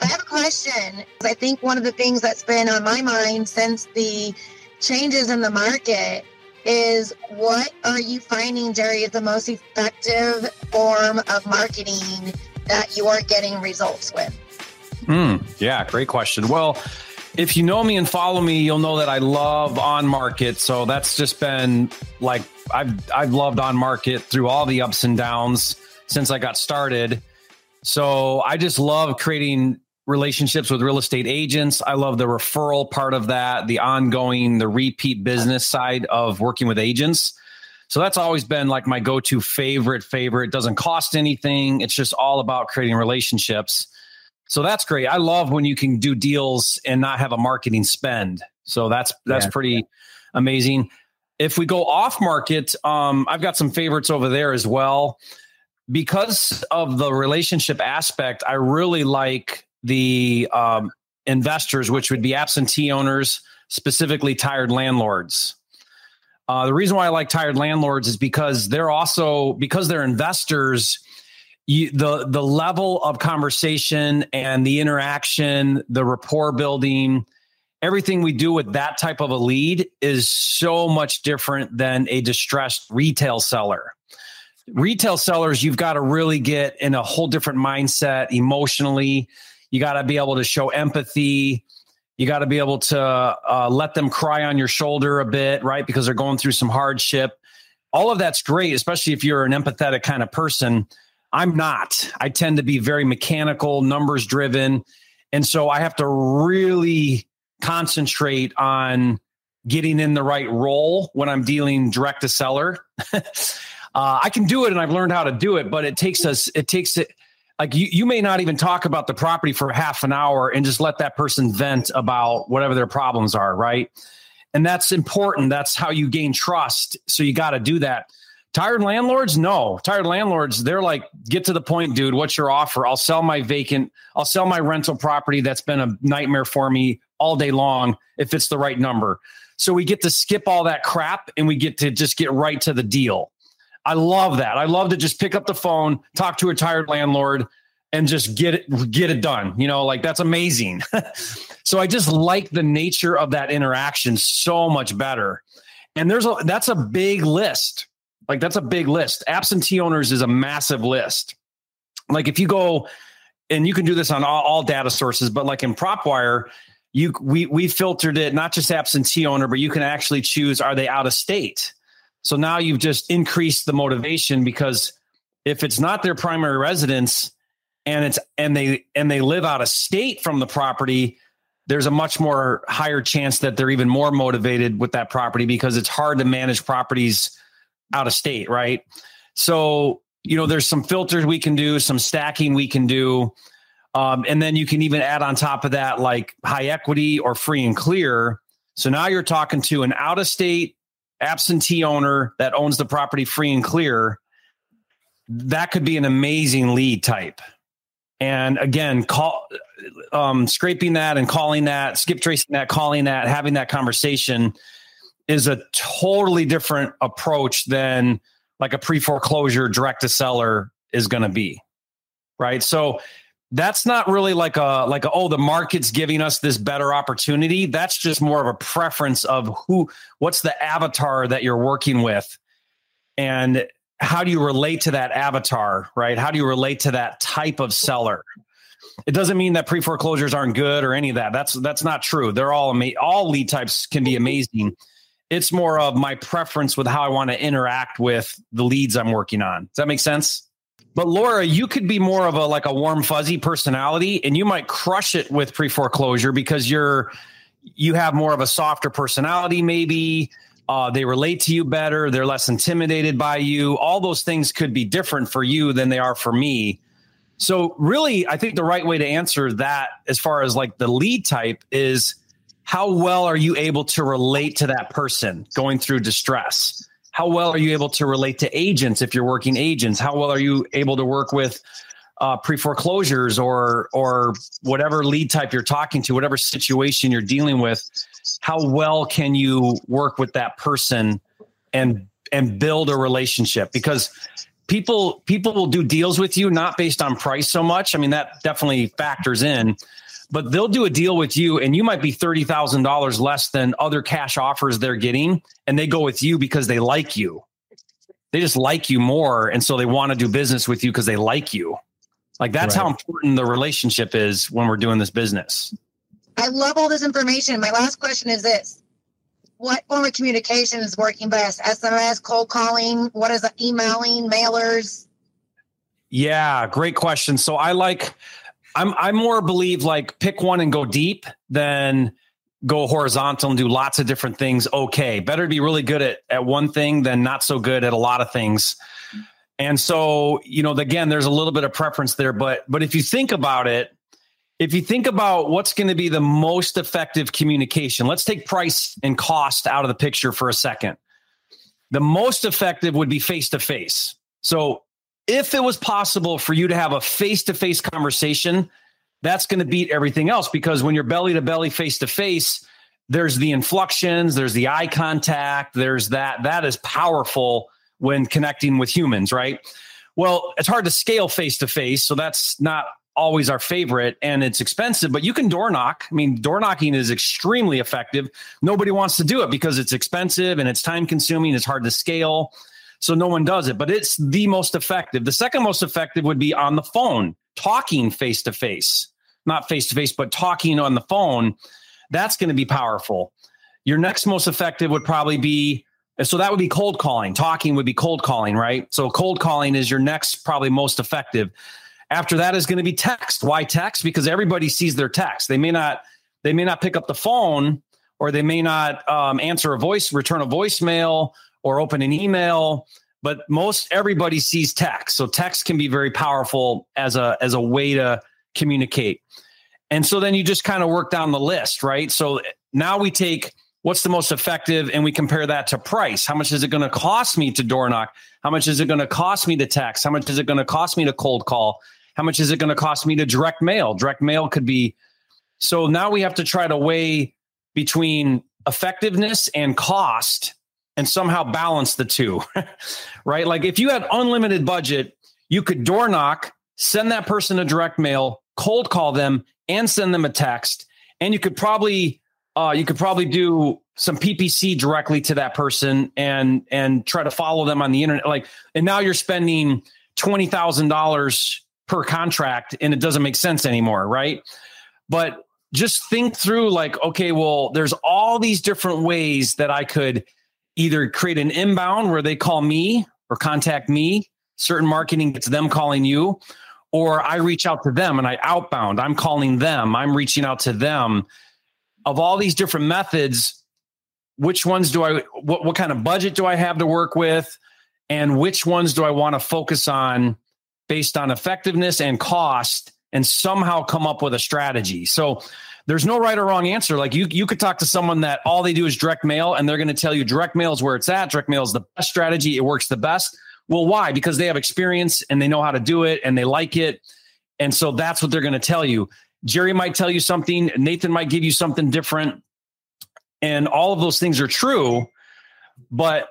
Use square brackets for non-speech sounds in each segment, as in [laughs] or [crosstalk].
I have a question. I think one of the things that's been on my mind since the changes in the market is what are you finding, Jerry, is the most effective form of marketing that you are getting results with? Mm, yeah, great question. Well, if you know me and follow me, you'll know that I love on market. So that's just been like I've I've loved on market through all the ups and downs since I got started. So I just love creating relationships with real estate agents. I love the referral part of that, the ongoing, the repeat business side of working with agents. So that's always been like my go to favorite, favorite. It doesn't cost anything. It's just all about creating relationships. So that's great. I love when you can do deals and not have a marketing spend. So that's that's yeah. pretty amazing. If we go off market, um, I've got some favorites over there as well. Because of the relationship aspect, I really like the um, investors, which would be absentee owners, specifically tired landlords. Uh, the reason why I like tired landlords is because they're also because they're investors. You, the the level of conversation and the interaction, the rapport building, everything we do with that type of a lead is so much different than a distressed retail seller. Retail sellers, you've got to really get in a whole different mindset emotionally you got to be able to show empathy. You got to be able to uh, let them cry on your shoulder a bit, right? Because they're going through some hardship. All of that's great, especially if you're an empathetic kind of person. I'm not. I tend to be very mechanical, numbers driven. And so I have to really concentrate on getting in the right role when I'm dealing direct to seller. [laughs] uh, I can do it and I've learned how to do it, but it takes us, it takes it like you, you may not even talk about the property for half an hour and just let that person vent about whatever their problems are right? And that's important. That's how you gain trust. So you got to do that. Tired landlords? No. Tired landlords they're like get to the point dude. What's your offer? I'll sell my vacant i'll sell my rental property that's been a nightmare for me all day long if it's the right number. So we get to skip all that crap and we get to just get right to the deal I love that. I love to just pick up the phone, talk to a tired landlord, and just get it get it done. You know, like that's amazing. [laughs] so I just like the nature of that interaction so much better. And there's a that's a big list. Like that's a big list. Absentee owners is a massive list. Like if you go and you can do this on all, all data sources, but like in PropWire, you we we filtered it not just absentee owner, but you can actually choose are they out of state? So now you've just increased the motivation because if it's not their primary residence and it's and they and they live out of state from the property, there's a much more higher chance that they're even more motivated with that property because it's hard to manage properties out of state, right? So, you know, there's some filters we can do, some stacking we can do. Um, and then you can even add on top of that like high equity or free and clear. So now you're talking to an out of state absentee owner that owns the property free and clear, that could be an amazing lead type. And again, call um, scraping that and calling that, skip tracing that, calling that, having that conversation is a totally different approach than like a pre foreclosure direct to seller is going to be. Right. So that's not really like a like a, oh the market's giving us this better opportunity. That's just more of a preference of who what's the avatar that you're working with? And how do you relate to that avatar right? How do you relate to that type of seller? It doesn't mean that pre foreclosures aren't good or any of that. That's that's not true. They're all ama- all lead types can be amazing. It's more of my preference with how i want to interact with the leads i'm working on. Does that make sense but Laura, you could be more of a like a warm fuzzy personality and you might crush it with pre-foreclosure because you're you have more of a softer personality maybe. Uh, they relate to you better, they're less intimidated by you. All those things could be different for you than they are for me. So really, I think the right way to answer that as far as like the lead type is how well are you able to relate to that person going through distress? How well are you able to relate to agents if you're working agents? How well are you able to work with uh, pre foreclosures or or whatever lead type you're talking to, whatever situation you're dealing with? How well can you work with that person and and build a relationship? Because people people will do deals with you not based on price so much. I mean, that definitely factors in, but they'll do a deal with you and you might be $30,000 less than other cash offers they're getting and they go with you because they like you. They just like you more and so they want to do business with you because they like you. Like that's right. how important the relationship is when we're doing this business. I love all this information. My last question is this what form of communication is working best? SMS, cold calling? What is? Emailing, mailers? Yeah, great question. So I like, I'm I more believe like pick one and go deep than go horizontal and do lots of different things. Okay, better to be really good at at one thing than not so good at a lot of things. And so, you know, again, there's a little bit of preference there, but but if you think about it, if you think about what's going to be the most effective communication, let's take price and cost out of the picture for a second. The most effective would be face to face. So, if it was possible for you to have a face to face conversation, that's going to beat everything else because when you're belly to belly, face to face, there's the inflections, there's the eye contact, there's that. That is powerful when connecting with humans, right? Well, it's hard to scale face to face. So, that's not always our favorite and it's expensive, but you can door knock. I mean, door knocking is extremely effective. Nobody wants to do it because it's expensive and it's time consuming, it's hard to scale. So no one does it, but it's the most effective. The second most effective would be on the phone, talking face to face, not face to face, but talking on the phone. That's going to be powerful. Your next most effective would probably be so that would be cold calling. Talking would be cold calling, right? So cold calling is your next probably most effective. After that is going to be text. Why text? Because everybody sees their text. They may not they may not pick up the phone or they may not um, answer a voice, return a voicemail or open an email, but most everybody sees text. So text can be very powerful as a as a way to communicate. And so then you just kind of work down the list, right? So now we take what's the most effective and we compare that to price. How much is it going to cost me to door knock? How much is it going to cost me to text? How much is it going to cost me to cold call? How much is it going to cost me to direct mail? Direct mail could be. So now we have to try to weigh between effectiveness and cost and somehow balance the two, [laughs] right? Like if you had unlimited budget, you could door knock, send that person a direct mail, cold call them, and send them a text, and you could probably uh, you could probably do some PPC directly to that person and and try to follow them on the internet. Like, and now you're spending twenty thousand dollars per contract and it doesn't make sense anymore, right? But just think through like, okay, well, there's all these different ways that I could either create an inbound where they call me or contact me, certain marketing gets them calling you, or I reach out to them and I outbound, I'm calling them, I'm reaching out to them. Of all these different methods, which ones do I what, what kind of budget do I have to work with? And which ones do I want to focus on based on effectiveness and cost and somehow come up with a strategy. So there's no right or wrong answer. Like you, you could talk to someone that all they do is direct mail and they're going to tell you direct mail is where it's at. Direct mail is the best strategy. It works the best. Well, why? Because they have experience and they know how to do it and they like it. And so that's what they're going to tell you. Jerry might tell you something. Nathan might give you something different. And all of those things are true. But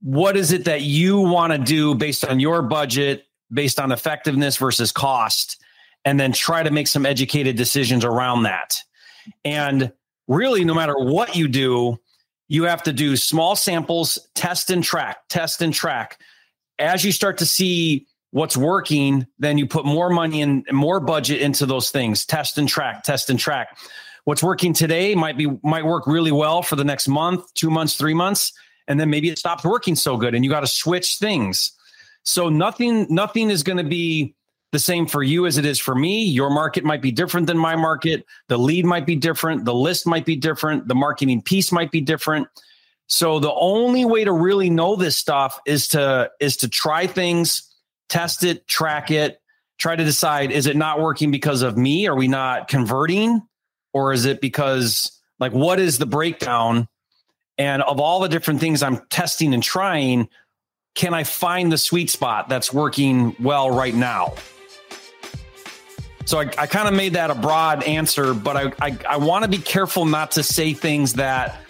what is it that you want to do based on your budget, based on effectiveness versus cost, and then try to make some educated decisions around that. And really, no matter what you do, you have to do small samples, test and track, test and track. As you start to see what's working, then you put more money and more budget into those things. Test and track, test and track. What's working today might be might work really well for the next month, two months, three months and then maybe it stops working so good and you got to switch things. So nothing nothing is going to be the same for you as it is for me. Your market might be different than my market. The lead might be different, the list might be different, the marketing piece might be different. So the only way to really know this stuff is to is to try things, test it, track it, try to decide is it not working because of me? Are we not converting? Or is it because like what is the breakdown? And of all the different things I'm testing and trying, can I find the sweet spot that's working well right now? So I, I kind of made that a broad answer, but I, I, I want to be careful not to say things that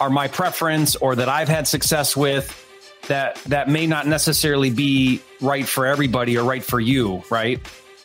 are my preference or that I've had success with that that may not necessarily be right for everybody or right for you, right?